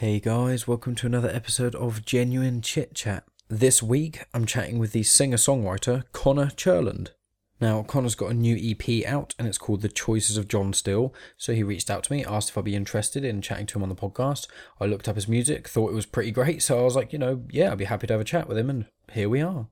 Hey guys, welcome to another episode of Genuine Chit Chat. This week I'm chatting with the singer songwriter Connor Churland. Now, Connor's got a new EP out and it's called The Choices of John Still. So he reached out to me, asked if I'd be interested in chatting to him on the podcast. I looked up his music, thought it was pretty great, so I was like, you know, yeah, I'd be happy to have a chat with him, and here we are.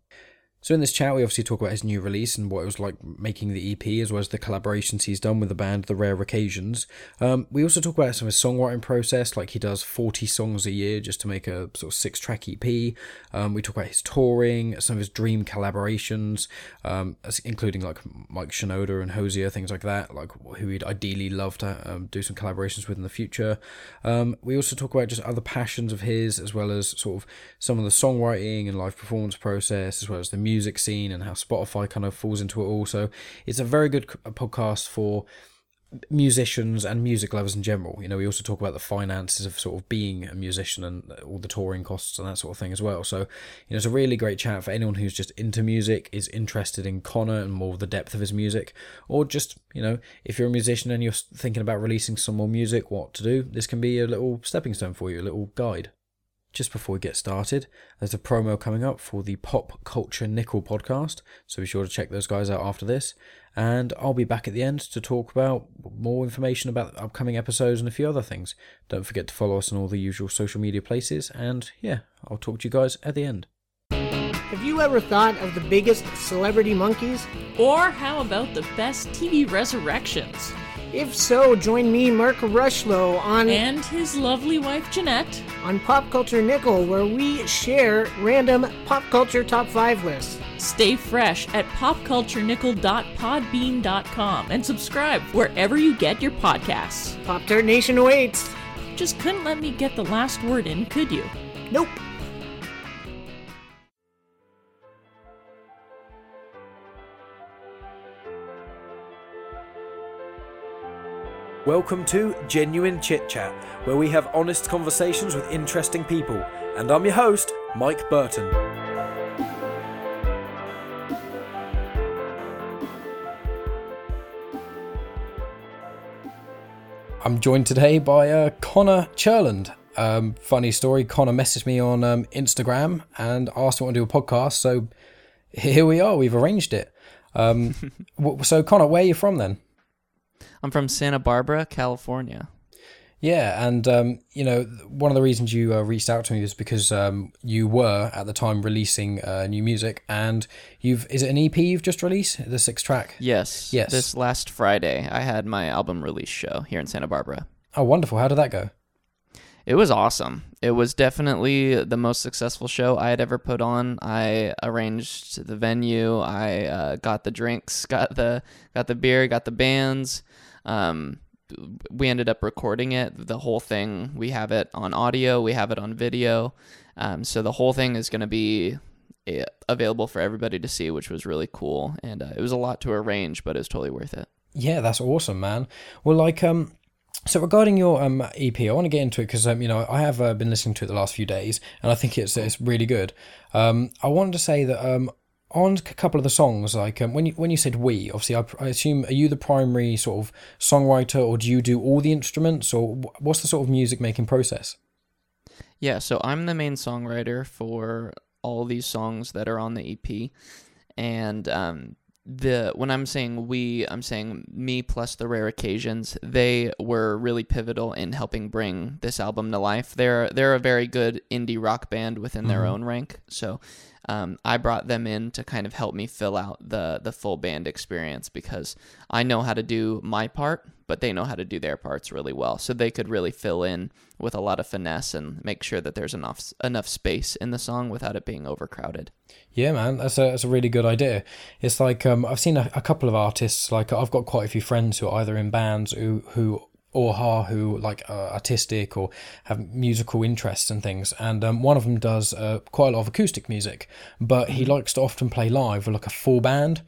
So in this chat, we obviously talk about his new release and what it was like making the EP, as well as the collaborations he's done with the band, The Rare Occasions. Um, we also talk about some of his songwriting process, like he does 40 songs a year just to make a sort of six-track EP. Um, we talk about his touring, some of his dream collaborations, um, including like Mike Shinoda and Hozier, things like that, like who he'd ideally love to um, do some collaborations with in the future. Um, we also talk about just other passions of his, as well as sort of some of the songwriting and live performance process, as well as the music scene and how Spotify kind of falls into it all. So it's a very good podcast for musicians and music lovers in general. You know, we also talk about the finances of sort of being a musician and all the touring costs and that sort of thing as well. So, you know, it's a really great chat for anyone who's just into music, is interested in Connor and more the depth of his music, or just, you know, if you're a musician and you're thinking about releasing some more music, what to do, this can be a little stepping stone for you, a little guide. Just before we get started, there's a promo coming up for the Pop Culture Nickel podcast, so be sure to check those guys out after this. And I'll be back at the end to talk about more information about upcoming episodes and a few other things. Don't forget to follow us on all the usual social media places, and yeah, I'll talk to you guys at the end. Have you ever thought of the biggest celebrity monkeys? Or how about the best TV resurrections? If so, join me, Mark Rushlow, on And his lovely wife Jeanette. on Pop Culture Nickel, where we share random pop culture top five lists. Stay fresh at popculturenickel.podbean.com and subscribe wherever you get your podcasts. Pop Tart Nation awaits. Just couldn't let me get the last word in, could you? Nope. Welcome to Genuine Chit Chat, where we have honest conversations with interesting people. And I'm your host, Mike Burton. I'm joined today by uh, Connor Churland. Um, funny story, Connor messaged me on um, Instagram and asked me to do a podcast, so here we are, we've arranged it. Um, so, Connor, where are you from then? I'm from Santa Barbara, California. Yeah, and um, you know, one of the reasons you uh, reached out to me was because um, you were at the time releasing uh, new music, and you've is it an EP you've just released, the six track? Yes. Yes. This last Friday, I had my album release show here in Santa Barbara. Oh, wonderful! How did that go? It was awesome. It was definitely the most successful show I had ever put on. I arranged the venue. I uh, got the drinks, got the got the beer, got the bands. Um, we ended up recording it, the whole thing. We have it on audio, we have it on video. Um, so the whole thing is going to be eh, available for everybody to see, which was really cool. And uh, it was a lot to arrange, but it was totally worth it. Yeah, that's awesome, man. Well, like, um, so regarding your um EP, I want to get into it because um, you know, I have uh, been listening to it the last few days, and I think it's it's really good. Um, I wanted to say that um. On a couple of the songs, like um, when you when you said we, obviously I, I assume are you the primary sort of songwriter, or do you do all the instruments, or what's the sort of music making process? Yeah, so I'm the main songwriter for all these songs that are on the EP, and um, the when I'm saying we, I'm saying me plus the rare occasions. They were really pivotal in helping bring this album to life. They're they're a very good indie rock band within their mm-hmm. own rank, so. Um, I brought them in to kind of help me fill out the the full band experience because I know how to do my part, but they know how to do their parts really well. So they could really fill in with a lot of finesse and make sure that there's enough enough space in the song without it being overcrowded. Yeah, man, that's a that's a really good idea. It's like um, I've seen a, a couple of artists. Like I've got quite a few friends who are either in bands who who or are who like are artistic or have musical interests and things. And um, one of them does uh, quite a lot of acoustic music, but he likes to often play live with like a full band.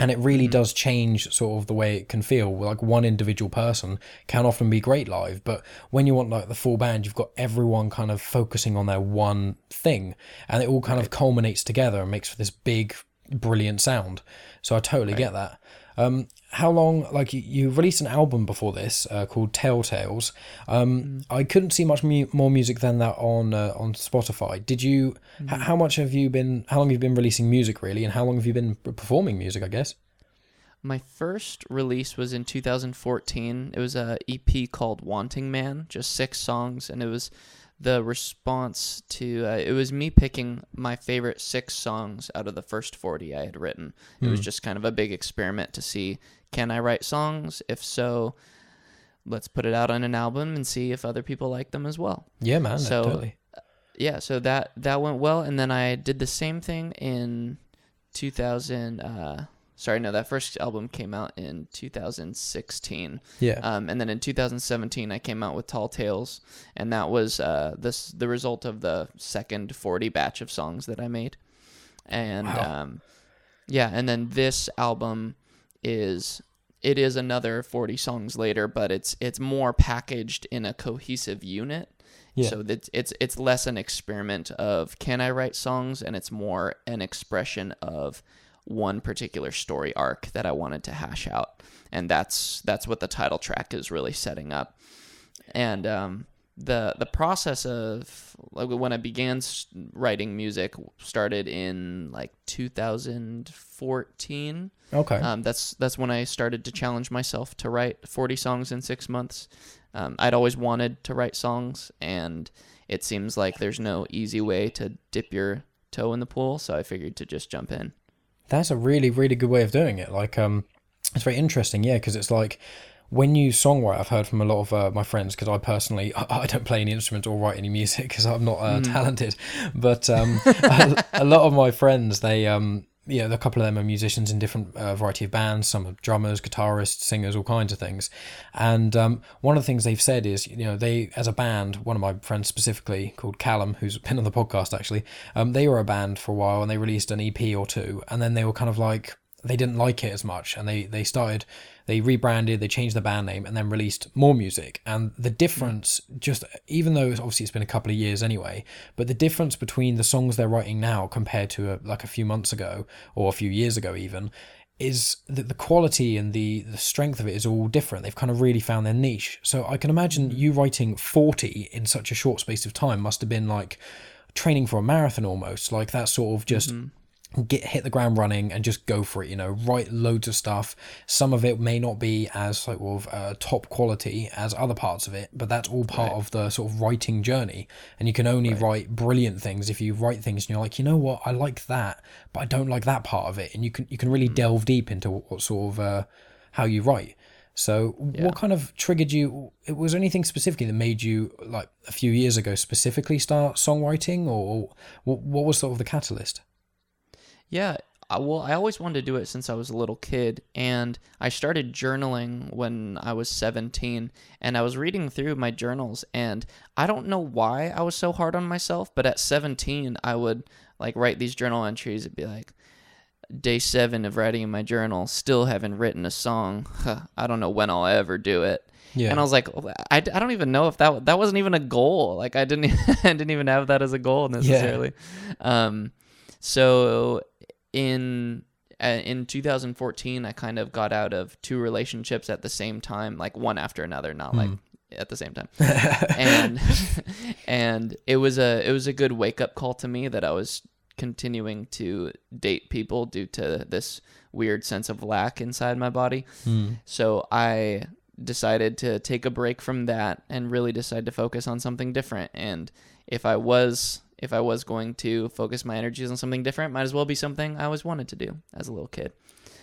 And it really does change sort of the way it can feel. Like one individual person can often be great live, but when you want like the full band, you've got everyone kind of focusing on their one thing, and it all kind of culminates together and makes for this big, brilliant sound. So I totally get that. Um, how long? Like you, you released an album before this uh, called Telltales. Um, I couldn't see much mu- more music than that on uh, on Spotify. Did you? H- how much have you been? How long have you been releasing music really, and how long have you been performing music? I guess. My first release was in 2014. It was a EP called Wanting Man, just six songs, and it was the response to uh, it was me picking my favorite six songs out of the first 40 I had written. It was just kind of a big experiment to see can I write songs? If so, let's put it out on an album and see if other people like them as well. Yeah, man. So- totally. yeah so that that went well and then i did the same thing in 2000 uh sorry no that first album came out in 2016 Yeah. um and then in 2017 i came out with tall tales and that was uh this the result of the second 40 batch of songs that i made and Wow. um yeah and then this album is it is another 40 songs later but it's it's more packaged in a cohesive unit Yeah. so it's it's it's less an experiment of can I write songs, and it's more an expression of one particular story arc that I wanted to hash out, and that's that's what the title track is really setting up. And um, the the process of like when I began writing music started in like 2014. okay. Um, that's that's when I started to challenge myself to write 40 songs in six months. Um, I'd always wanted to write songs, and it seems like there's no easy way to dip your toe in the pool, so I figured to just jump in. That's a really, really good way of doing it. Like, um, it's very interesting, yeah, because it's like when you songwrite. I've heard from a lot of uh, my friends because I personally I, I don't play any instrument or write any music because I'm not uh, talented. But um, a, a lot of my friends, they um, yeah, a couple of them are musicians in different uh, variety of bands. Some are drummers, guitarists, singers, all kinds of things. And um, one of the things they've said is, you know, they as a band, one of my friends specifically called Callum, who's been on the podcast actually, um, they were a band for a while and they released an EP or two, and then they were kind of like they didn't like it as much, and they they started they rebranded, they changed the band name, and then released more music. And the difference, just even though it's, obviously it's been a couple of years anyway, but the difference between the songs they're writing now compared to a, like a few months ago or a few years ago even, is that the quality and the the strength of it is all different. They've kind of really found their niche. So I can imagine mm. you writing forty in such a short space of time must have been like training for a marathon almost, like that sort of just mm-hmm. Get hit the ground running and just go for it you know write loads of stuff. Some of it may not be as like of uh, top quality as other parts of it but that's all part of the sort of writing journey. And you can only write brilliant things if you write things and you're like you know what? I like that but i don't like that part of it. And you can you can really delve deep into what, what sort of uh, how you write. So what kind of triggered you? It was anything specifically that made you like a few years ago specifically start songwriting or what, what was sort of the catalyst Yeah, I, well, I always wanted to do it since I was a little kid, and I started journaling when I was 17, and I was reading through my journals, and I don't know why I was so hard on myself, but at 17, I would like write these journal entries. It'd be like, day seven of writing in my journal, still haven't written a song. Huh, I don't know when I'll ever do it. Yeah. And I was like, I, I don't even know if that that wasn't even a goal. Like I didn't I didn't even have that as a goal necessarily. Yeah. Um, so in uh, in 2014, I kind of got out of two relationships at the same time, like one after another, not like at the same time. and and it was a it was a good wake up call to me that I was continuing to date people due to this weird sense of lack inside my body. So I decided to take a break from that and really decide to focus on something different. And if I was if I was going to focus my energies on something different, might as well be something I always wanted to do as a little kid.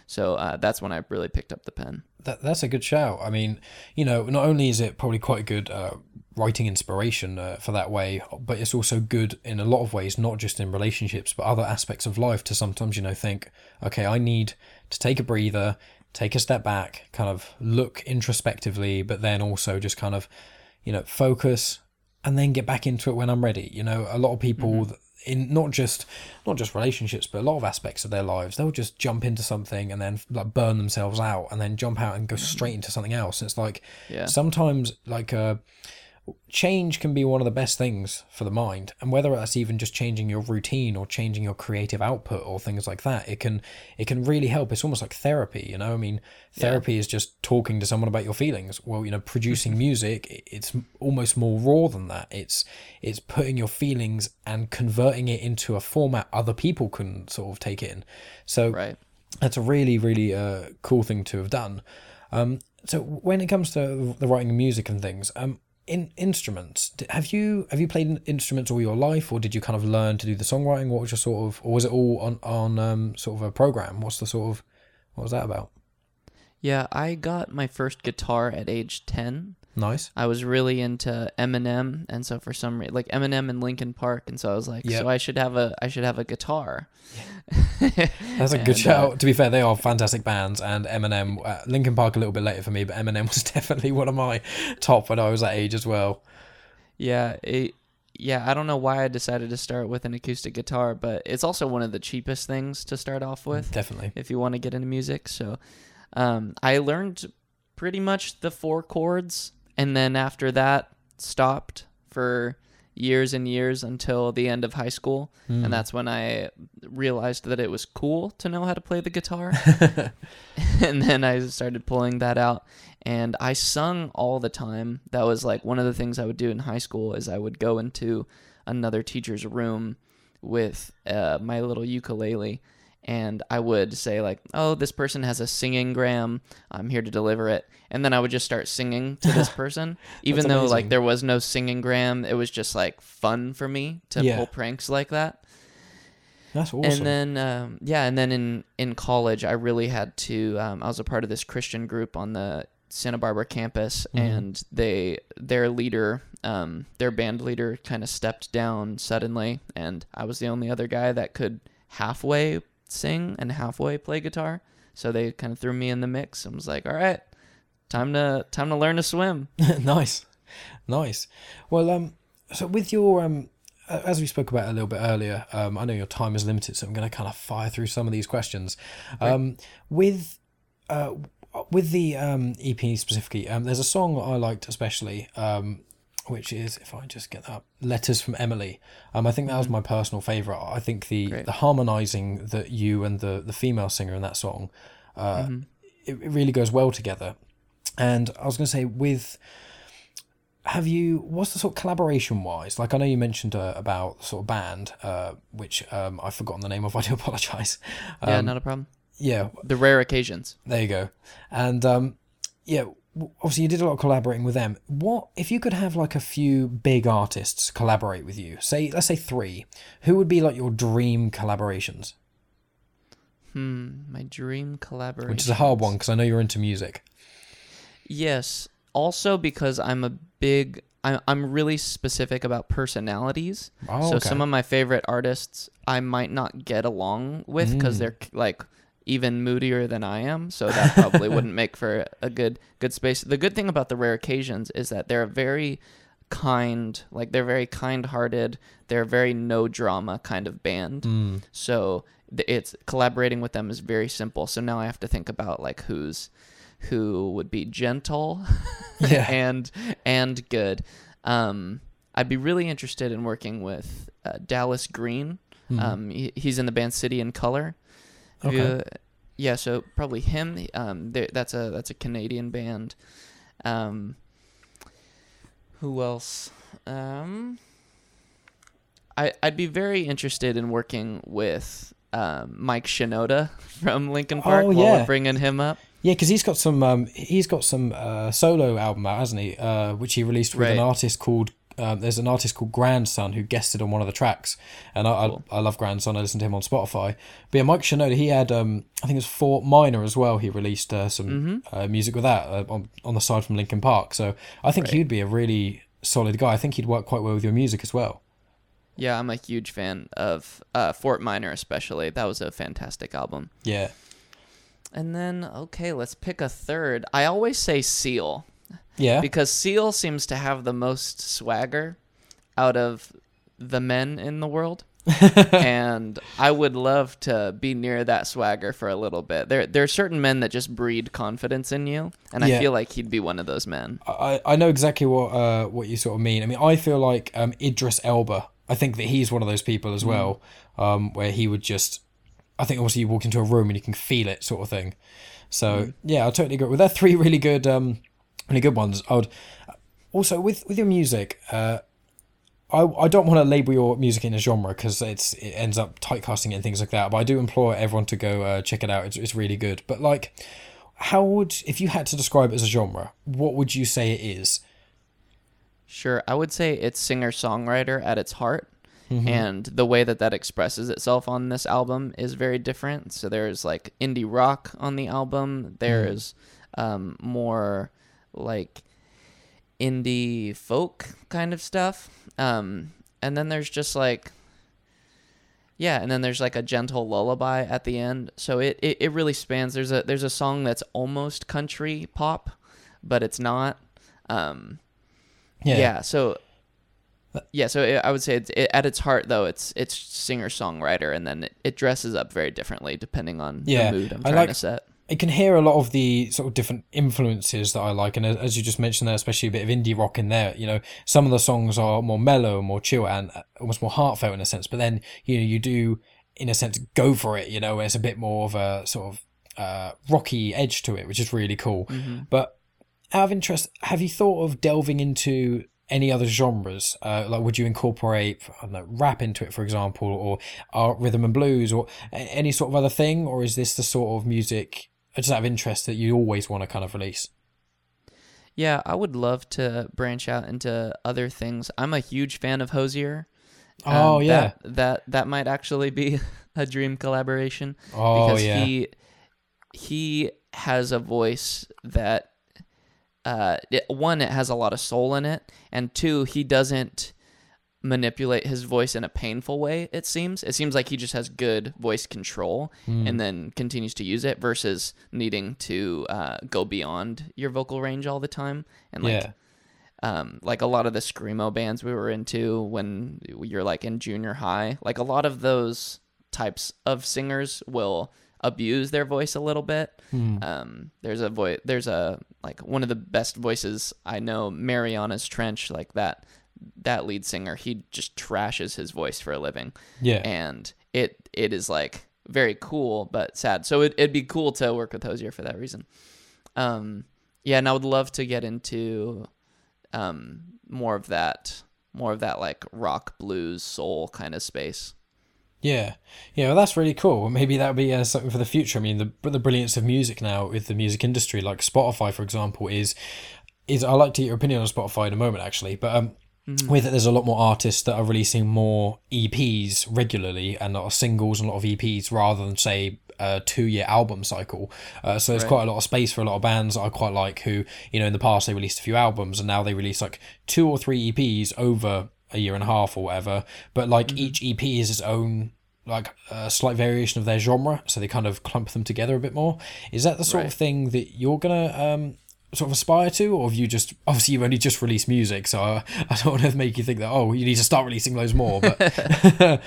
So uh, that's when I really picked up the pen. That, that's a good shout. I mean, you know, not only is it probably quite a good uh, writing inspiration uh, for that way, but it's also good in a lot of ways, not just in relationships, but other aspects of life to sometimes, you know, think, okay, I need to take a breather, take a step back, kind of look introspectively, but then also just kind of, you know, focus and then get back into it when I'm ready. You know, a lot of people in not just not just relationships, but a lot of aspects of their lives, they'll just jump into something and then like burn themselves out, and then jump out and go straight into something else. It's like Yeah. sometimes like uh, change can be one of the best things for the mind and whether that's even just changing your routine or changing your creative output or things like that it can it can really help. It's almost like therapy you know? I mean therapy is just talking to someone about your feelings. Well you know producing music it's almost more raw than that. It's it's putting your feelings and converting it into a format other people can sort of take in. So Right. that's a really really uh, cool thing to have done. Um, so when it comes to the writing of music and things um, in instruments. Have you have you played instruments all your life or did you kind of learn to do the songwriting? What was your sort of or was it all on on um, sort of a program? What's the sort of what was that about? Yeah, I got my first guitar at age 10. Nice I was really into Eminem, and so for some reason, like Eminem and Linkin Park, and so I was like, Yep. so I should have a, I should have a guitar. that's a good And, uh, shout to be fair they are fantastic bands and eminem uh, linkin park a little bit later for me but eminem was definitely one of my top when i was that age as well Yeah, it, yeah. I don't know why I decided to start with an acoustic guitar, but it's also one of the cheapest things to start off with definitely if you want to get into music. So, um, I learned pretty much the four chords, and then after that, stopped for years and years until the end of high school, Hmm. and that's when I realized that it was cool to know how to play the guitar. and then I started pulling that out, and I sung all the time. That was like one of the things I would do in high school is I would go into another teacher's room with uh, my little ukulele and I would say like, "Oh, this person has a singing gram. I'm here to deliver it." And then I would just start singing to this person, even though amazing. like there was no singing gram. It was just like fun for me to Yeah. pull pranks like that. that's awesome And then um, yeah, and then in in college, I really had to. Um, I was a part of this Christian group on the Santa Barbara campus, Mm-hmm. and they their leader, um, their band leader, kind of stepped down suddenly, and I was the only other guy that could halfway sing and halfway play guitar. So they kind of threw me in the mix and was like, "All right, time to time to learn to swim." nice, nice. Well, um, so with your um, as we spoke about a little bit earlier, um, I know your time is limited, so I'm going to kind of fire through some of these questions. Um, with uh, with the um EP specifically, um, there's a song I liked especially, um, which is if I just get that "Letters from Emily." Um, I think that was my personal favorite. I think the Great. the harmonizing that you and the the female singer in that song, uh, it, it really goes well together. And I was going to say with have you what's the sort of collaboration wise like i know you mentioned uh, about sort of band uh, which um, i've forgotten the name of i do apologize yeah, um, not a problem. yeah The rare occasions. there you go and um, yeah obviously you did a lot of collaborating with them what if you could have like a few big artists collaborate with you say let's say three who would be like your dream collaborations Hmm, my dream collaboration. which is a hard one because i know you're into music Yes. Also because I'm a big I'm I'm really specific about personalities. Oh, so okay. some of my favorite artists I might not get along with Mm. because they're like even moodier than I am. So that probably wouldn't make for a good good space. The good thing about the rare occasions is that they're a very kind, like they're very kind-hearted. They're a very no drama kind of band. Mm. So it's collaborating with them is very simple. So now I have to think about like who's who would be gentle Yeah. and and good. Um, I'd be really interested in working with uh, Dallas Green. Um, he, he's in the band City and Colour. Okay. yeah, so probably him. Um, that's a that's a Canadian band. Um, who else? Um, I I'd be very interested in working with um, Mike Shinoda from Linkin Park. Oh, while yeah. bringing him up. Yeah, because he's got some um, he's got some uh, solo album out, hasn't he? Uh, which he released with an artist called um, there's an artist called Grandson who guested on one of the tracks, and I Cool. I, I love Grandson. I listen to him on Spotify. But yeah, Mike Shinoda he had um, I think it was Fort Minor as well. He released uh, some Mm-hmm. uh, music with that uh, on on the side from Linkin Park. So I think he'd be a really solid guy. I think he'd work quite well with your music as well. Yeah, I'm a huge fan of uh, Fort Minor, especially. That was a fantastic album. Yeah. And then, okay, let's pick a third. I always say Seal Yeah. because Seal seems to have the most swagger out of the men in the world. and I would love to be near that swagger for a little bit. There, there are certain men that just breed confidence in you, and I Yeah. feel like he'd be one of those men. I, I know exactly what uh, what you sort of mean. I mean, I feel like um, Idris Elba. I think that he's one of those people as well, um, where he would just. I think obviously you walk into a room and you can feel it, sort of thing. So yeah, I totally agree. Well, they're three really good, um, really good ones. I would also with with your music. Uh, I, I don't want to label your music in a genre because it's it ends up typecasting it and things like that. But I do implore everyone to go uh, check it out. It's, it's really good. But like, how would if you had to describe it as a genre, what would you say it is? Sure, I would say it's singer songwriter at its heart. And the way that that expresses itself on this album is very different. So there's like indie rock on the album. There's um, more like indie folk kind of stuff. Um, and then there's just like, yeah, and then there's like a gentle lullaby at the end. So it, it, it really spans. There's a there's a song that's almost country pop, but it's not. Um, yeah. so yeah, so it, I would say it's, it, at its heart though, it's it's singer songwriter, and then it, it dresses up very differently depending on Yeah, the mood I'm trying like- to set. I can hear a lot of the sort of different influences that I like, and as- you just mentioned there, especially a bit of indie rock in there. You know, some of the songs are more mellow, more chill, and uh, almost more heartfelt in a sense. But then you know you do, in a sense, go for it. You know, it's a bit more of a sort of uh, rocky edge to it, which is really cool. But out of interest, have you thought of delving into any other genres? Uh, like, would you incorporate I don't know, rap into it, for example, or art, rhythm and blues, or any sort of other thing? Or is this the sort of music just out of interest that you always want to kind of release? Yeah, I would love to branch out into other things. I'm a huge fan of Hozier. Um, Oh, yeah. that, that that might actually be a dream collaboration. Oh because yeah, he he has a voice that uh it, one it has a lot of soul in it and two he doesn't manipulate his voice in a painful way it seems. It seems like he just has good voice control Hmm. and then continues to use it versus needing to uh, go beyond your vocal range all the time. And like yeah, um, like a lot of the screamo bands we were into when you're like in junior high like a lot of those types of singers will abuse their voice a little bit. Um, there's a voice there's a like one of the best voices i know Marianas Trench like that that lead singer he just trashes his voice for a living yeah. and it it is like very cool but sad. So it, it'd be cool to work with Hozier for that reason. Um, yeah, and I would love to get into um more of that, more of that like rock, blues, soul kind of space. Yeah, yeah, well, that's really cool. Maybe that would be uh, something for the future. I mean, the the brilliance of music now with the music industry, like Spotify, for example, is is I like to get your opinion on Spotify in a moment, actually. But um, with it, there's a lot more artists that are releasing more EPs regularly and a lot of singles and a lot of EPs rather than say a two year album cycle. Uh, so there's Right. quite a lot of space for a lot of bands that I quite like who, you know, in the past they released a few albums and now they release like two or three EPs over a year and a half or whatever. But like each EP is its own like a slight variation of their genre, so they kind of clump them together a bit more. Is that the sort Right. of thing that you're gonna um, sort of aspire to, or have you just obviously you've only just released music, so I, I don't want to make you think that oh you need to start releasing loads more, but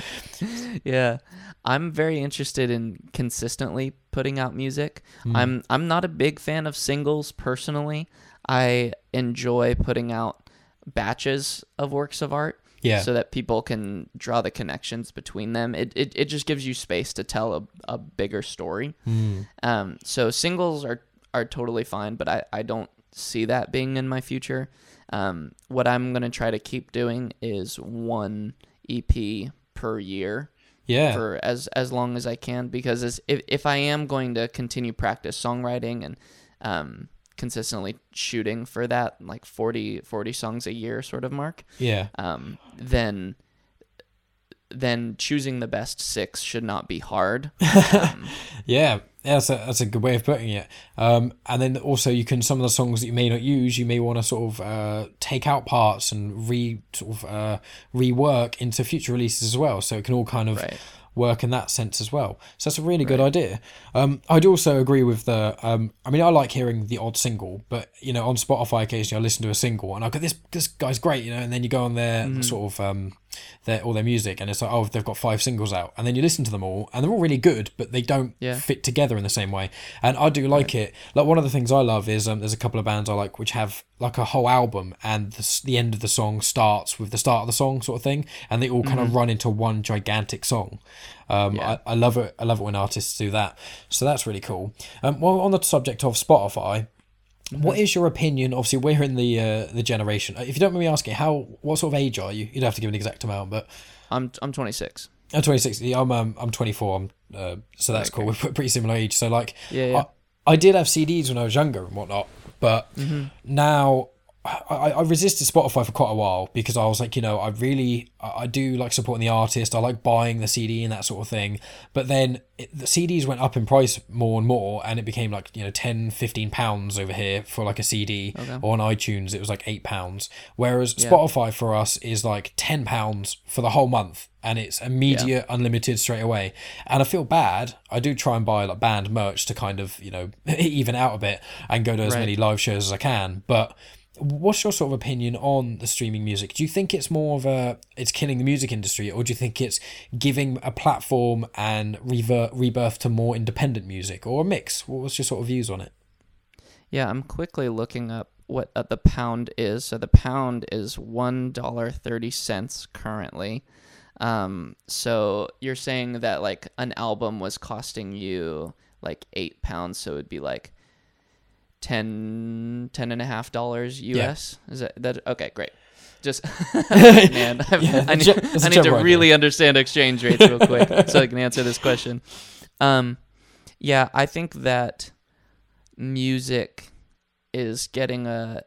Yeah. I'm very interested in consistently putting out music. I'm I'm not a big fan of singles personally. I enjoy putting out batches of works of art Yeah. so that people can draw the connections between them. It it, it just gives you space to tell a, a bigger story. Um, so singles are are totally fine, but I, I don't see that being in my future. Um, what I'm gonna try to keep doing is one EP per year yeah, for as as long as I can because as, if if I am going to continue practice songwriting and um, consistently shooting for that like 40, 40 songs a year sort of mark, yeah, um, then then choosing the best six should not be hard. Um, yeah. Yeah, that's a, that's a good way of putting it. Um, and then also you can some of the songs that you may not use, you may want to sort of uh, take out parts and re sort of uh, rework into future releases as well. So it can all kind of Right. work in that sense as well. So that's a really good idea. Um, I'd also agree with the. Um, I mean, I like hearing the odd single, but you know, on Spotify occasionally I listen to a single and I go, "This this guy's great," you know, and then you go on their sort of um, their all their music and it's like, oh, they've got five singles out, and then you listen to them all and they're all really good, but they don't Yeah. fit together in the same way. And I do like it. Like one of the things I love is um, there's a couple of bands I like which have like a whole album, and the, the end of the song starts with the start of the song, sort of thing, and they all kind of run into one gigantic song. Um, Yeah. I, I love it. I love it when artists do that. So that's really cool. Um, well, on the subject of Spotify, what is your opinion? Obviously, we're in the uh, the generation. uh, If you don't mind me asking, how what sort of age are you? You don't have to give an exact amount, but I'm I'm 26. I'm 26. I'm um, I'm 24. I'm uh, so that's cool. We're pretty similar age. So like, Yeah, yeah. I, I did have CDs when I was younger and whatnot, but now I, I resisted Spotify for quite a while because I was like, you know, I really I do like supporting the artist. I like buying the CD and that sort of thing. But then it, the CDs went up in price more and more, and it became like you know 10, 15 pounds over here for like a CD. Or on iTunes, it was like eight pounds. Whereas Spotify for us is like ten pounds for the whole month. And it's immediate, unlimited straight away. And I feel bad. I do try and buy like band merch to kind of, you know, even out a bit and go to as Right. many live shows as I can. But what's your sort of opinion on the streaming music? Do you think it's more of a it's killing the music industry, or do you think it's giving a platform and revert rebirth to more independent music, or a mix? What was your sort of views on it? Yeah, I'm quickly looking up what uh, the pound is. So the pound is one dollar thirty cents currently. Um, so you're saying that like an album was costing you like eight pounds, so it'd be like 10, 10 and a half dollars US. Is that that okay? Great. Just man, I, Yeah, I need, a I need to really understand exchange rates real quick so I can answer this question. Um, yeah, I think that music is getting a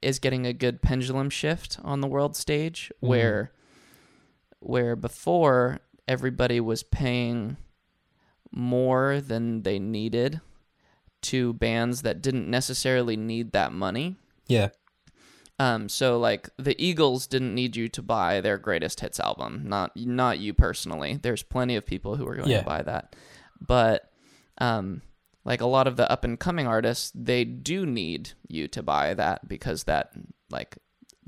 is getting a good pendulum shift on the world stage where where before everybody was paying more than they needed to bands that didn't necessarily need that money. Yeah, Um, so like the Eagles didn't need you to buy their greatest hits album, not not you personally. There's plenty of people who are going Yeah. to buy that, but um, like a lot of the up and coming artists, they do need you to buy that because that like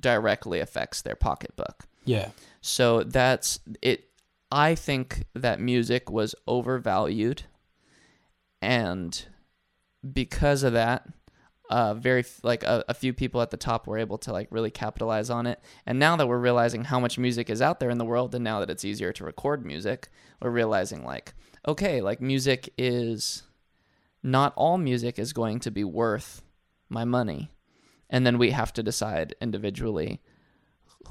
directly affects their pocketbook. yeah, So that's it. I think that music was overvalued, and because of that, uh, very like a, a few people at the top were able to like really capitalize on it. And now that we're realizing how much music is out there in the world, and now that it's easier to record music, we're realizing like, okay, like music is not all music is going to be worth my money, and then we have to decide individually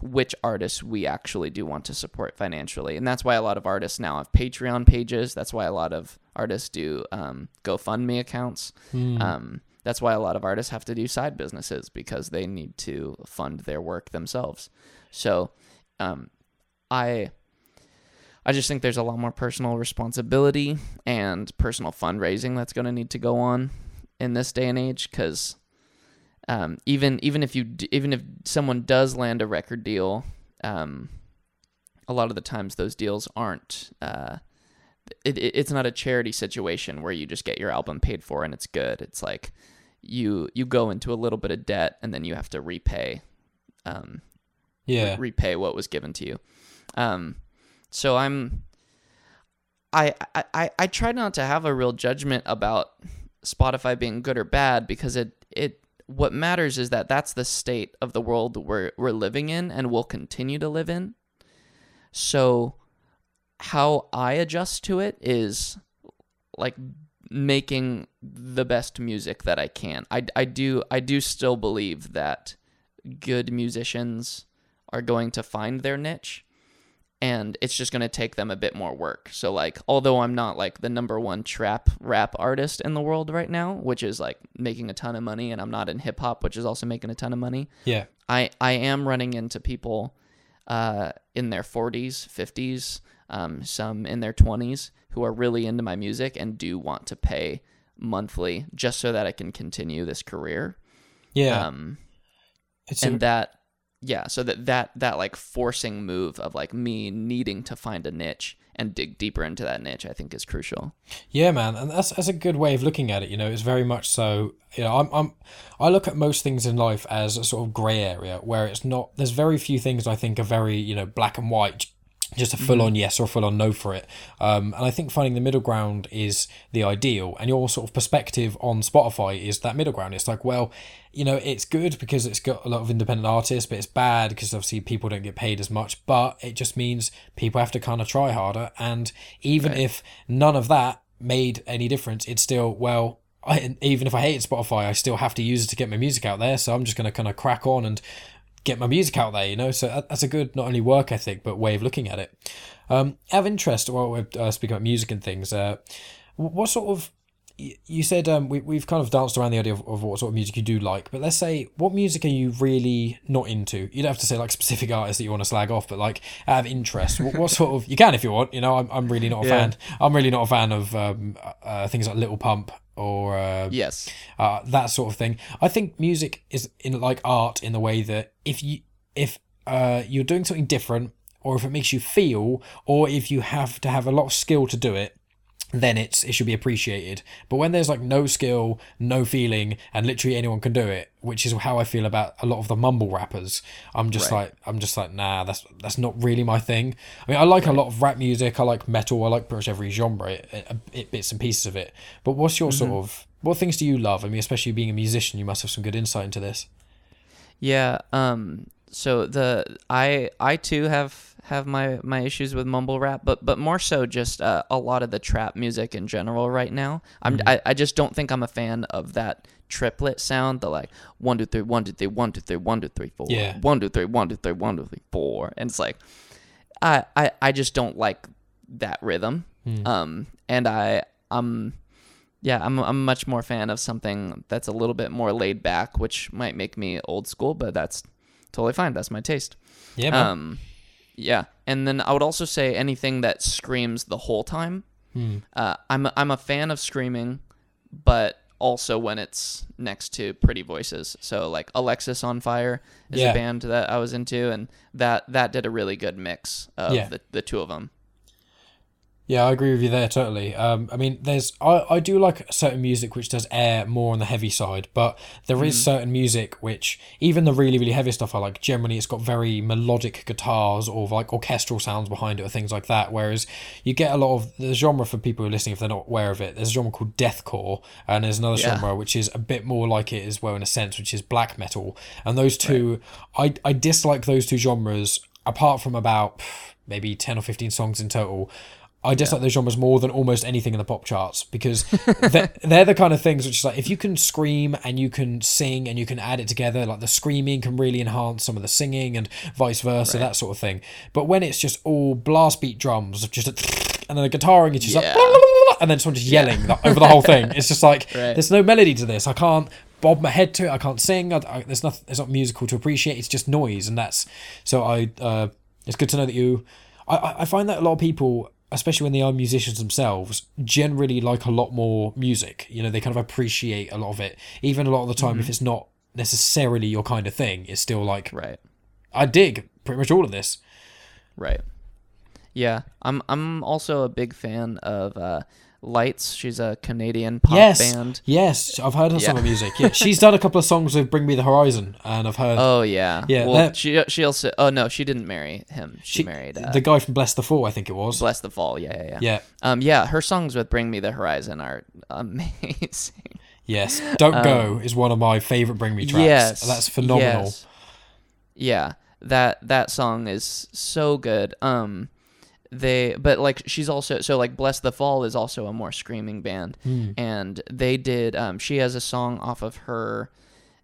which artists we actually do want to support financially. And that's why a lot of artists now have Patreon pages. That's why a lot of artists do um, GoFundMe accounts. Um, that's why a lot of artists have to do side businesses because they need to fund their work themselves. So um, I. I just think there's a lot more personal responsibility and personal fundraising that's going to need to go on in this day and age because um, even even if you even if someone does land a record deal, um, a lot of the times those deals aren't. Uh, it, it, it's not a charity situation where you just get your album paid for and it's good. It's like you you go into a little bit of debt and then you have to repay, um, yeah, re- repay what was given to you. Um, so I'm. I, I, I, I try not to have a real judgment about Spotify being good or bad because it it what matters is that that's the state of the world we're we're living in and will continue to live in. So how I adjust to it is like making the best music that I can. I, I do I do still believe that good musicians are going to find their niche and it's just going to take them a bit more work. So like although I'm not like the number one trap rap artist in the world right now, which is like making a ton of money and I'm not in hip hop which is also making a ton of money, yeah, I I am running into people uh, in their 40s, 50s, um, some in their 20s who are really into my music and do want to pay monthly just so that I can continue this career. yeah. Um, it's and a- that yeah, so that that that like forcing move of like me needing to find a niche and dig deeper into that niche, I think is crucial. Yeah, man, and that's that's a good way of looking at it. You know, it's very much so. You know, I'm I'm I look at most things in life as a sort of grey area where it's not. There's very few things I think are very you know black and white just a full on yes or a full on no for it. Um, and I think finding the middle ground is the ideal. And your sort of perspective on Spotify is that middle ground. It's like, well, you know, it's good because it's got a lot of independent artists, but it's bad because obviously people don't get paid as much. But it just means people have to kind of try harder. And even Right. if none of that made any difference, it's still, well, I, even if I hated Spotify, I still have to use it to get my music out there. So I'm just going to kind of crack on and get my music out there, you know. So that- that's a good not only work ethic but way of looking at it. Um, out of interest, while we're uh, speaking about music and things, uh, what sort of you said um, we we've kind of danced around the idea of, of what sort of music you do like, but let's say what music are you really not into? You don't have to say like specific artists that you want to slag off, but like out of interest, what, what sort of you can if you want. You know, I'm I'm really not a Yeah. fan. I'm really not a fan of um, uh, things like Lil Pump or uh, Yes. uh, that sort of thing. I think music is in like art in the way that if you if uh, you're doing something different, or if it makes you feel, or if you have to have a lot of skill to do it, then it's it should be appreciated. But when there's like no skill, no feeling, and literally anyone can do it, which is how I feel about a lot of the mumble rappers. I'm just Right. like I'm just like nah, that's that's not really my thing. I mean, I like a lot of rap music. I like metal. I like pretty much every genre, it, it, it, bits and pieces of it. But what's your sort of what things do you love? I mean, especially being a musician, you must have some good insight into this. Yeah. Um. So the I I too have have my my issues with mumble rap, but but more so just uh, a lot of the trap music in general right now. I'm I, I just don't think I'm a fan of that triplet sound. The like one two three one two three one two three one two three four Yeah. one two three one two three one two three four, and it's like I I I just don't like that rhythm. Um. And I I'm yeah, I'm I'm much more fan of something that's a little bit more laid back, which might make me old school, but that's totally fine. That's my taste. Yeah, man. Um, yeah, and then I would also say anything that screams the whole time. Uh, I'm a, I'm a fan of screaming, but also when it's next to pretty voices. So like Alexisonfire is Yeah. a band that I was into, and that that did a really good mix of Yeah. the the two of them. Yeah, I agree with you there totally. Um, I mean, there's I, I do like certain music which does air more on the heavy side, but there is certain music which even the really really heavy stuff I like. Generally, it's got very melodic guitars or like orchestral sounds behind it or things like that. Whereas you get a lot of the genre for people who are listening if they're not aware of it. There's a genre called deathcore, and there's another Yeah. genre which is a bit more like it as well in a sense, which is black metal. And those two, I I dislike those two genres apart from about maybe ten or fifteen songs in total. I dislike those genres more than almost anything in the pop charts because they're, they're the kind of things which is like if you can scream and you can sing and you can add it together, like the screaming can really enhance some of the singing and vice versa, that sort of thing. But when it's just all blast beat drums, just a, and then the guitaring is just Yeah. like, and then someone just yelling like, over the whole thing, it's just like Right. there's no melody to this. I can't bob my head to it. I can't sing. I, I, there's nothing. It's not musical to appreciate. It's just noise, and that's so. I. Uh, it's good to know that you. I, I find that a lot of people, especially when they are musicians themselves, generally like a lot more music. You know, they kind of appreciate a lot of it. Even a lot of the time, if it's not necessarily your kind of thing, it's still like Right. I dig pretty much all of this. Right. Yeah, I'm I'm also a big fan of uh, Lights. She's a Canadian pop yes, band. yes, I've heard her Yeah. some of her music. Yeah, she's done a couple of songs with Bring Me the Horizon, and I've heard Oh yeah. Yeah, Well, that- she she also oh no, she didn't marry him. She, she, married uh, the guy from Blessthefall, I think it was. Blessthefall. Yeah, yeah, yeah. Yeah. Um yeah, her songs with Bring Me the Horizon are amazing. Yes, Don't Go is one of my favorite Bring Me tracks. Um, Yes. That's phenomenal. yes. Yeah, that that song is so good. Um they but like she's also so like Blessthefall is also a more screaming band Hmm. and they did um she has a song off of her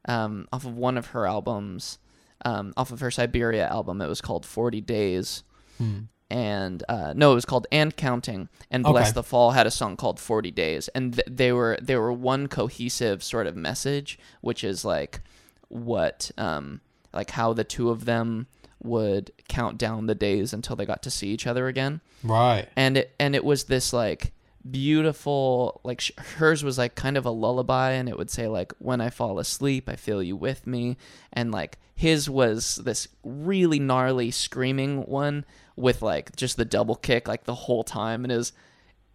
um off of one of her albums um off of her Siberia album. It was called 40 Days. And uh, no, it was called "And Counting." And "Bless Okay. the Fall" had a song called 40 Days, and th- they were they were one cohesive sort of message, which is like what um like how the two of them would count down the days until they got to see each other again Right. and it and it was this like beautiful like sh- hers was like kind of a lullaby and it would say like when i fall asleep i feel you with me and like his was this really gnarly screaming one with like just the double kick like the whole time and was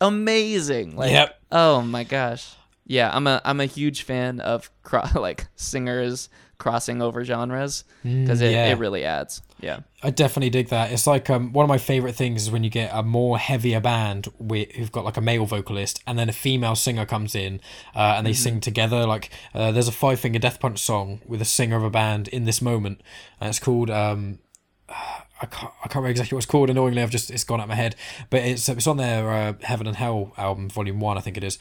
amazing like Yep. oh my gosh yeah i'm a i'm a huge fan of cro- like singers crossing over genres because it, mm, yeah. it really adds yeah I definitely dig that. It's like um, one of my favorite things is when you get a more heavier band with, who've got like a male vocalist and then a female singer comes in uh, and they sing together. Like uh, there's a Five Finger Death Punch song with a singer of a band in this moment, and it's called. Um, I can't, I can't remember exactly what it's called. Annoyingly, I've just it's gone out of my head. But it's it's on their uh, Heaven and Hell album, Volume One, I think it is.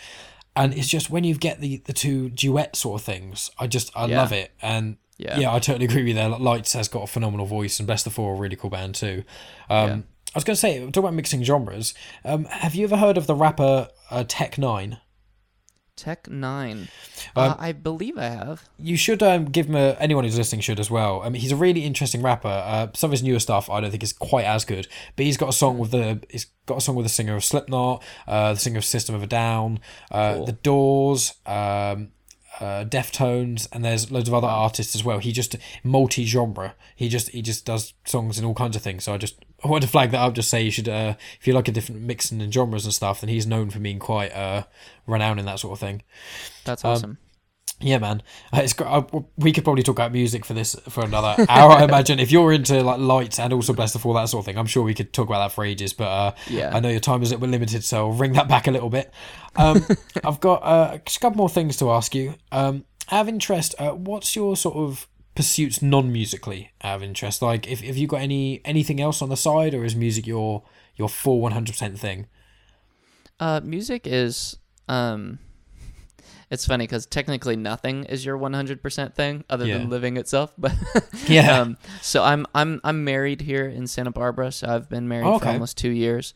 And it's just when you get the the two duet sort of things, I just I Yeah. love it. And Yeah. yeah, I totally agree with you there. Lights has got a phenomenal voice, and Blessthefall, a really cool band too. Um, Yeah. I was going to say, talk about mixing genres. Um, have you ever heard of the rapper uh, Tech N9ne? Tech N9ne Um, uh, i believe i have You should um, give him a, anyone who's listening should as well. I mean, he's a really interesting rapper. Uh, some of his newer stuff I don't think is quite as good, but he's got a song with the he's got a song with the singer of Slipknot, uh, the singer of System of a Down, uh, Cool. the Doors, um, uh, Deftones, and there's loads of other artists as well. He just multi genre. He just he just does songs in all kinds of things. So I just I wanted to flag that up. Just say you should uh, if you like a different mixing and genres and stuff, then he's known for being quite uh, renowned in that sort of thing. that's Um, awesome Yeah, man, Uh, it's gr- uh, we could probably talk about music for this for another hour. I imagine if you're into like lights and also Blessthefall that sort of thing, I'm sure we could talk about that for ages. But uh, Yeah. I know your time is a bit limited, so I'll ring that back a little bit. Um, I've got uh, just a couple more things to ask you. Um, out of interest, uh, what's your sort of pursuits non-musically? Out of interest, like if if you got any anything else on the side, or is music your your full 100 percent thing? Uh, music is um, it's funny because technically nothing is your 100% thing other Yeah. than living itself. But Yeah. um, so I'm I'm I'm married here in Santa Barbara. So I've been married Oh, for almost two years,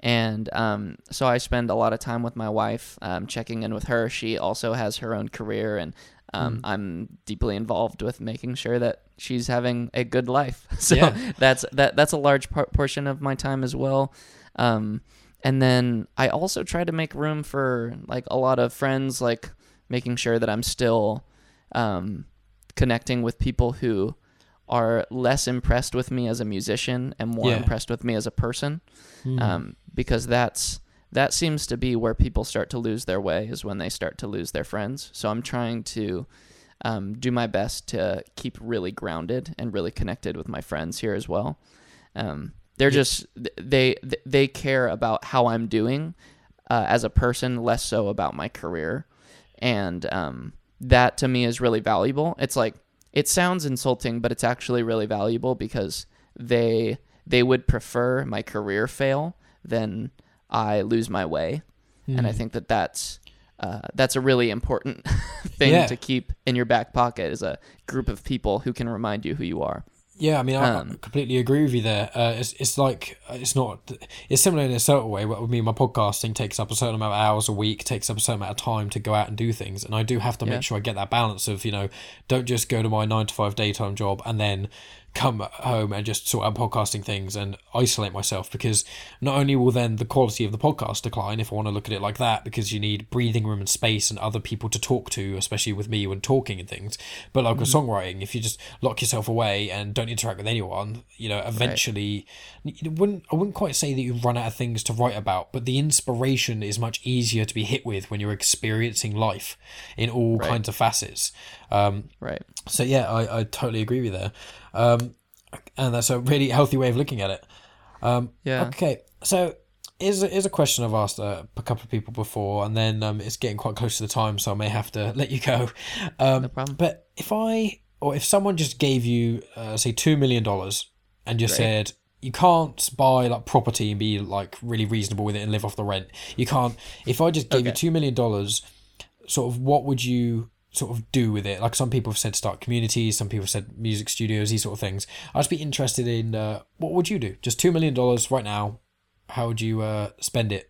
and um, so I spend a lot of time with my wife, um, checking in with her. She also has her own career, and um, Mm. I'm deeply involved with making sure that she's having a good life. So Yeah. that's that that's a large par- portion of my time as well. Um, and then I also try to make room for like a lot of friends, like making sure that I'm still um, connecting with people who are less impressed with me as a musician and more Yeah. impressed with me as a person, Mm. um, because that's that seems to be where people start to lose their way is when they start to lose their friends. So I'm trying to um, do my best to keep really grounded and really connected with my friends here as well. Um, they're just they they care about how I'm doing uh, as a person, less so about my career, and um, that to me is really valuable. It's like it sounds insulting, but it's actually really valuable because they they would prefer my career fail than I lose my way, and Hmm. I think that that's uh, that's a really important thing Yeah. to keep in your back pocket is a group of people who can remind you who you are. Yeah, I mean, I, I Um, completely agree with you there. Uh, it's it's like it's not. It's similar in a certain way. But with me, my podcasting takes up a certain amount of hours a week, takes up a certain amount of time to go out and do things, and I do have to Yeah. make sure I get that balance of you know, don't just go to my nine to five daytime job and then come home and just sort out podcasting things and isolate myself because not only will then the quality of the podcast decline if I want to look at it like that because you need breathing room and space and other people to talk to especially with me when talking and things but like with mm. songwriting if you just lock yourself away and don't interact with anyone you know eventually you wouldn't I wouldn't quite say that you run out of things to write about but the inspiration is much easier to be hit with when you're experiencing life in all Right. kinds of facets um Right. so yeah, I, I totally agree with you there, um, and that's a really healthy way of looking at it. Um, Yeah. Okay, so is is a question I've asked uh, a couple of people before, and then um, it's getting quite close to the time, so I may have to let you go. Um, No problem. But if I or if someone just gave you uh, say two million dollars and just Great. said you can't buy like property and be like really reasonable with it and live off the rent. You can't. If I just gave you two million dollars, sort of what would you sort of do with it? Like some people have said start communities, some people have said music studios, these sort of things. I'd be interested in uh, what would you do? Just two million dollars right now. How would you uh, spend it?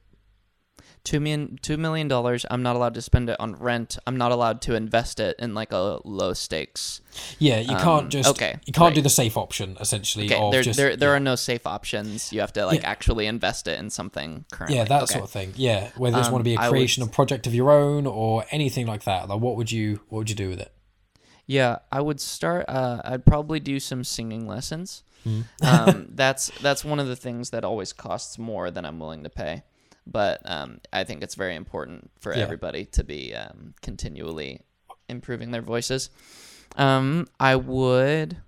Two million two million dollars. I'm not allowed to spend it on rent. I'm not allowed to invest it in like a low stakes. Yeah, you Um, can't just okay, you can't do the safe option essentially. Okay, there just, there there yeah. are no safe options. You have to like Yeah. actually invest it in something currently. yeah that okay. sort of thing. Yeah, whether it's Um, want to be a I would- creation, a project of your own, or anything like that. Like, what would you what would you do with it? Yeah, I would start. Uh, I'd probably do some singing lessons. Hmm. um, that's that's one of the things that always costs more than I'm willing to pay. But um, I think it's very important for Yeah. everybody to be um, continually improving their voices. Um, I would.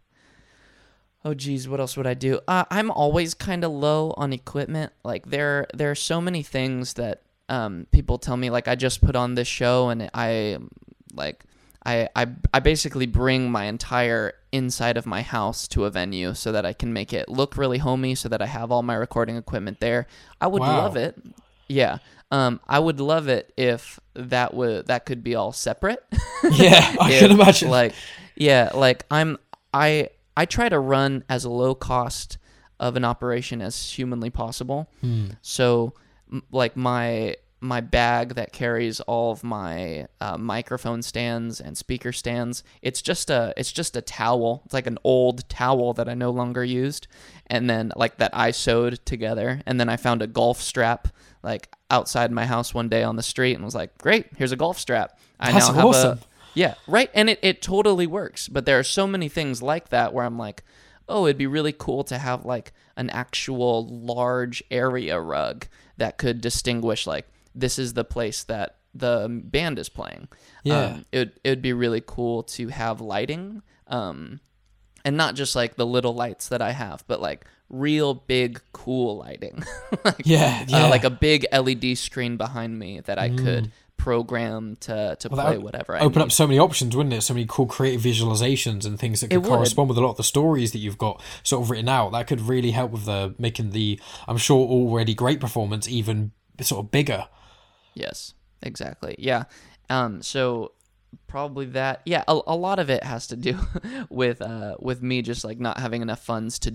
Oh geez, what else would I do? Uh, I'm always kind of low on equipment. Like there, there are so many things that um, people tell me. Like I just put on this show, and I like I, I I basically bring my entire inside of my house to a venue so that I can make it look really homey, so that I have all my recording equipment there. I would Wow. love it. Yeah. Um, I would love it if that would that could be all separate. Yeah, I If, can imagine. Like, yeah, like I'm I I try to run as low cost of an operation as humanly possible. Hmm. So, m- like my my bag that carries all of my uh, microphone stands and speaker stands, it's just a it's just a towel. It's like an old towel that I no longer used, and then like that I sewed together, and then I found a golf strap like outside my house one day on the street, and was like, great, here's a golf strap. I That's now have awesome. a yeah, right. And it, it totally works. But there are so many things like that where I'm like, oh, it'd be really cool to have like an actual large area rug that could distinguish like this is the place that the band is playing. Yeah. Um, it it'd be really cool to have lighting. Um, and not just like the little lights that I have, but like real big cool lighting. like, Yeah, uh, yeah. Mm. like a big LED screen behind me that I could program to to Well, play whatever I open need. up so many options, wouldn't it? So many cool creative visualizations and things that could correspond with a lot of the stories that you've got sort of written out. That could really help with the making the, I'm sure, already great performance even sort of bigger. Yes, exactly. Yeah. Um. So probably that. Yeah. A, a lot of it has to do with uh with me just like not having enough funds to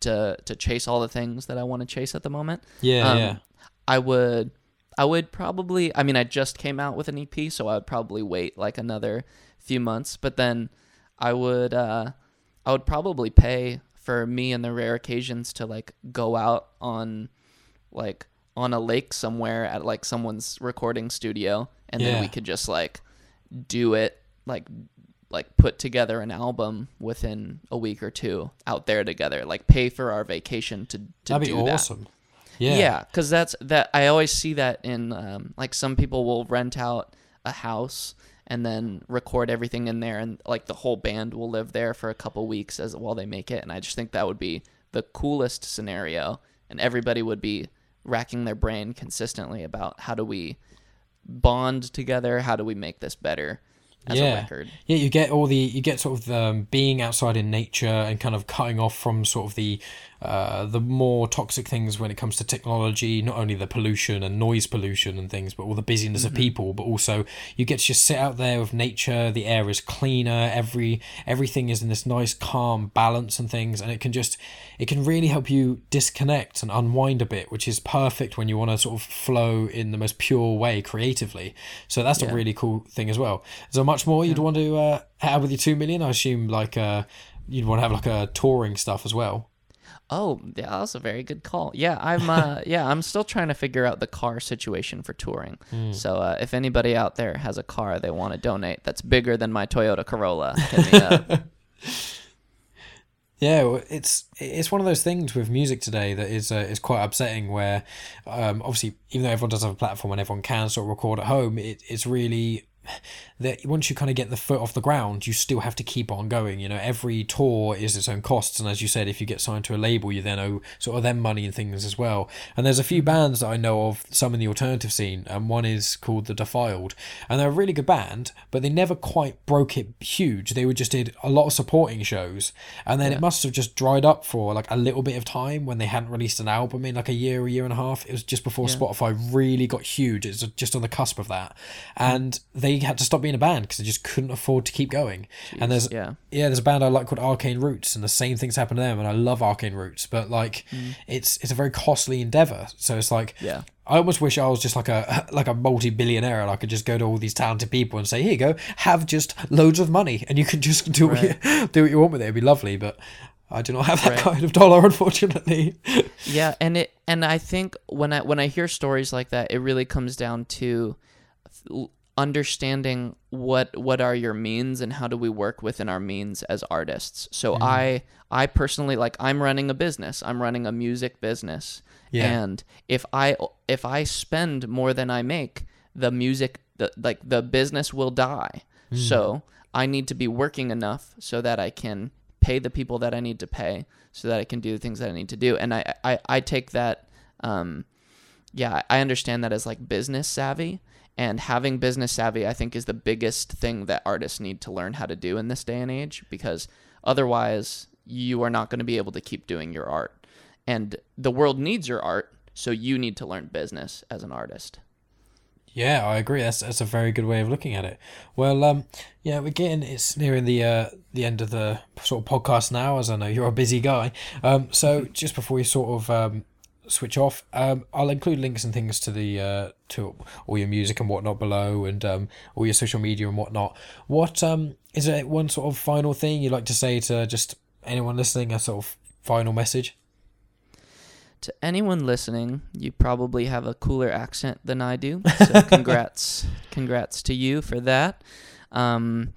to to chase all the things that I want to chase at the moment. Yeah, Um, yeah. I would. I would probably. I mean, I just came out with an EP, so I would probably wait like another few months. But then, I would. Uh, I would probably pay for me and the rare occasions to like go out on, like on a lake somewhere at like someone's recording studio, and then we could just like do it like like put together an album within a week or two out there together like pay for our vacation to, to That'd be do that awesome. Yeah. yeah, because that's that. I always see that in um, like some people will rent out a house and then record everything in there, and like the whole band will live there for a couple weeks as while they make it. And I just think that would be the coolest scenario, and everybody would be racking their brain consistently about how do we bond together, how do we make this better as yeah. a record. Yeah, you get all the you get sort of um, being outside in nature and kind of cutting off from sort of the uh, the more toxic things when it comes to technology. Not only the pollution and noise pollution and things, but all the busyness of people. But also you get to just sit out there with nature. The air is cleaner. Every everything is in this nice calm balance and things, and it can just it can really help you disconnect and unwind a bit, which is perfect when you want to sort of flow in the most pure way creatively. So that's a really cool thing as well. Is there much more you'd want to uh, have with your two million? I assume like uh, you'd want to have like a touring stuff as well. Oh, yeah, that's a very good call. Yeah, I'm uh yeah, I'm still trying to figure out the car situation for touring. So uh, if anybody out there has a car they want to donate that's bigger than my Toyota Corolla, hit me up. Yeah, it's it's one of those things with music today that is uh, is quite upsetting. Where um, obviously, even though everyone does have a platform and everyone can sort of record at home, it, it's really that once you kind of get the foot off the ground, you still have to keep on going. You know, every tour is its own costs, and as you said, if you get signed to a label, you then owe sort of them money and things as well. And there's a few mm-hmm. bands that I know of, some in the alternative scene, and one is called The Defiled, and they're a really good band, but they never quite broke it huge. They were just did a lot of supporting shows, and then it must have just dried up for like a little bit of time when they hadn't released an album in like a year, a year and a half. It was just before Spotify really got huge. It's just on the cusp of that, mm. and they had to stop being a band because they just couldn't afford to keep going. and there's yeah. yeah, there's a band I like called Arcane Roots, and the same things happen to them, and I love Arcane Roots, but like, mm. it's it's a very costly endeavor. So it's like, Yeah. I almost wish I was just like a like a multi billionaire and I could just go to all these talented people and say, "Here you go, have just loads of money, and you can just do what you, do what you want with it." It'd be lovely, but I do not have that Right. kind of dollar, unfortunately. yeah and it and i think when i when i hear stories like that it really comes down to understanding what what are your means and how do we work within our means as artists. So i i personally like i'm running a business. I'm running a music business. Yeah. and if i if i spend more than i make the music the like the business will die. So i need to be working enough so that i can pay the people that i need to pay so that i can do the things that i need to do. And i i, I take that um yeah, I understand that as like business savvy. And having business savvy, I think, is the biggest thing that artists need to learn how to do in this day and age because otherwise, you are not going to be able to keep doing your art. And the world needs your art, so you need to learn business as an artist. Yeah, I agree. That's that's a very good way of looking at it. Well, um, yeah, we're getting it's nearing the uh the end of the sort of podcast now, as I know you're a busy guy. Um, so just before we sort of um switch off, um, I'll include links and things to the uh to all your music and whatnot below, and um all your social media and whatnot. What um is there one sort of final thing you'd like to say to just anyone listening? A sort of final message. To anyone listening, you probably have a cooler accent than I do. So congrats, congrats to you for that. Um,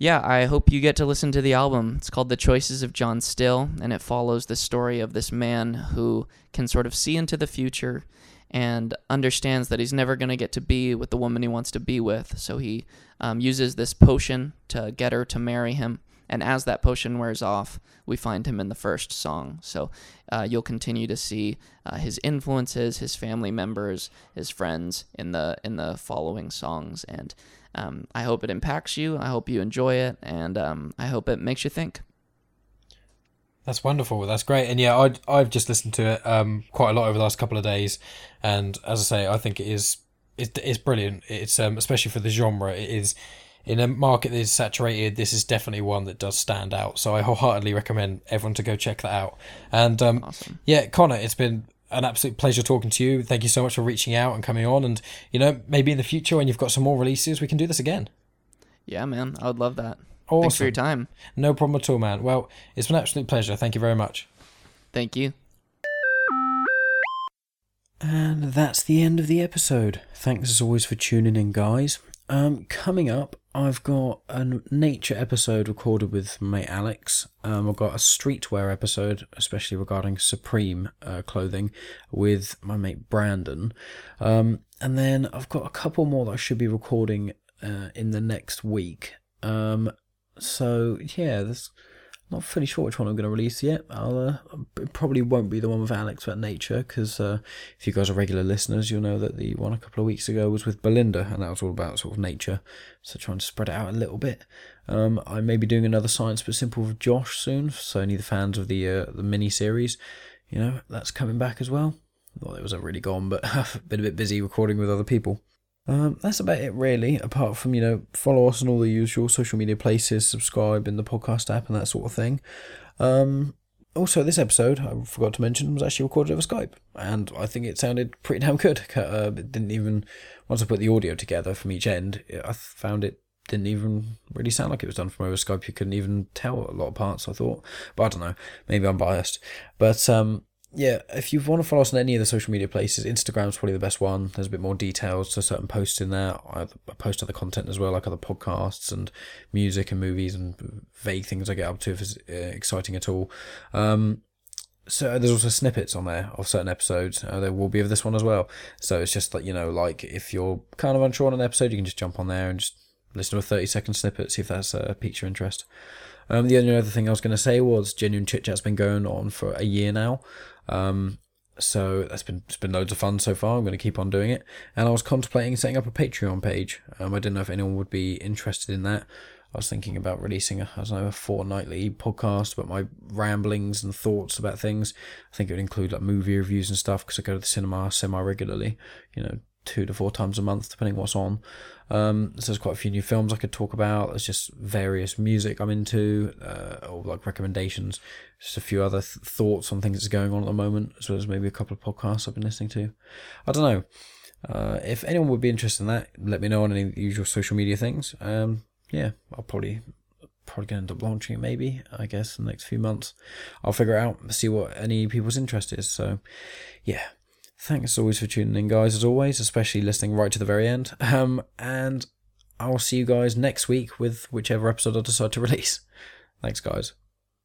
yeah, I hope you get to listen to the album. It's called The Choices of John Still, and it follows the story of this man who can sort of see into the future and understands that he's never going to get to be with the woman he wants to be with. So he um, uses this potion to get her to marry him. And as that potion wears off, we find him in the first song. So uh, you'll continue to see uh, his influences, his family members, his friends in the in the following songs. And um, I hope it impacts you. I hope you enjoy it, and um, I hope it makes you think. That's wonderful. That's great. And yeah, I I've just listened to it um quite a lot over the last couple of days, and as I say, I think it is it's it's brilliant. It's um especially for the genre. It is in a market that is saturated. This is definitely one that does stand out. So I wholeheartedly recommend everyone to go check that out. And um Awesome. yeah, Connor, it's been an absolute pleasure talking to you. Thank you so much for reaching out and coming on. And you know, maybe in the future when you've got some more releases, we can do this again. Yeah, man, I would love that. Awesome. Thanks for your time. No problem at all, man. Well, it's been an absolute pleasure. Thank you very much. Thank you. And that's the end of the episode. Thanks as always for tuning in, guys. Um, coming up, I've got a nature episode recorded with mate Alex. Um, I've got a streetwear episode, especially regarding Supreme uh, clothing, with my mate Brandon. Um, and then I've got a couple more that I should be recording uh, in the next week. Um, so yeah, there's not fully sure which one I'm going to release yet. I'll uh, it probably won't be the one with Alex about nature because uh, if you guys are regular listeners, you'll know that the one a couple of weeks ago was with Belinda, and that was all about sort of nature. So trying to spread it out a little bit. Um, I may be doing another science but simple with Josh soon. So any of the fans of the uh, the mini series, you know, that's coming back as well. Well, it wasn't really gone, but I've been a bit busy recording with other people. Um, that's about it, really. Apart from you know, follow us on all the usual social media places, subscribe in the podcast app, and that sort of thing. Um, also, this episode I forgot to mention was actually recorded over Skype, and I think it sounded pretty damn good. Uh, it didn't even once I put the audio together from each end, I found it didn't even really sound like it was done from over Skype. You couldn't even tell a lot of parts. I thought, but I don't know. Maybe I'm biased, but um, yeah, if you want to follow us on any of the social media places, Instagram's probably the best one. There's a bit more details to certain posts in there. I post other content as well, like other podcasts and music and movies and vague things I get up to if it's uh, exciting at all. Um, so there's also snippets on there of certain episodes. Uh, there will be of this one as well. So it's just like you know, like if you're kind of unsure on an episode, you can just jump on there and just listen to a 30 second snippet, see if that's uh, piques your interest. Um, the only other thing I was going to say was genuine chit chat's been going on for a year now. Um, so that's been it's been loads of fun so far. I'm going to keep on doing it, and I was contemplating setting up a Patreon page. Um, I didn't know if anyone would be interested in that. I was thinking about releasing a, I don't know, a fortnightly podcast about my ramblings and thoughts about things. I think it would include like movie reviews and stuff because I go to the cinema semi regularly. You know, two to four times a month, depending what's on. Um, so there's quite a few new films I could talk about. There's just various music I'm into, uh, or like recommendations. Just a few other th- thoughts on things that's going on at the moment, as well as maybe a couple of podcasts I've been listening to. I don't know. Uh, if anyone would be interested in that, let me know on any usual social media things. Um, yeah, I'll probably probably to end up launching it maybe i guess in the next few months i'll figure it out see what any people's interest is so yeah thanks always for tuning in guys as always especially listening right to the very end. Um and i'll see you guys next week with whichever episode i decide to release. Thanks guys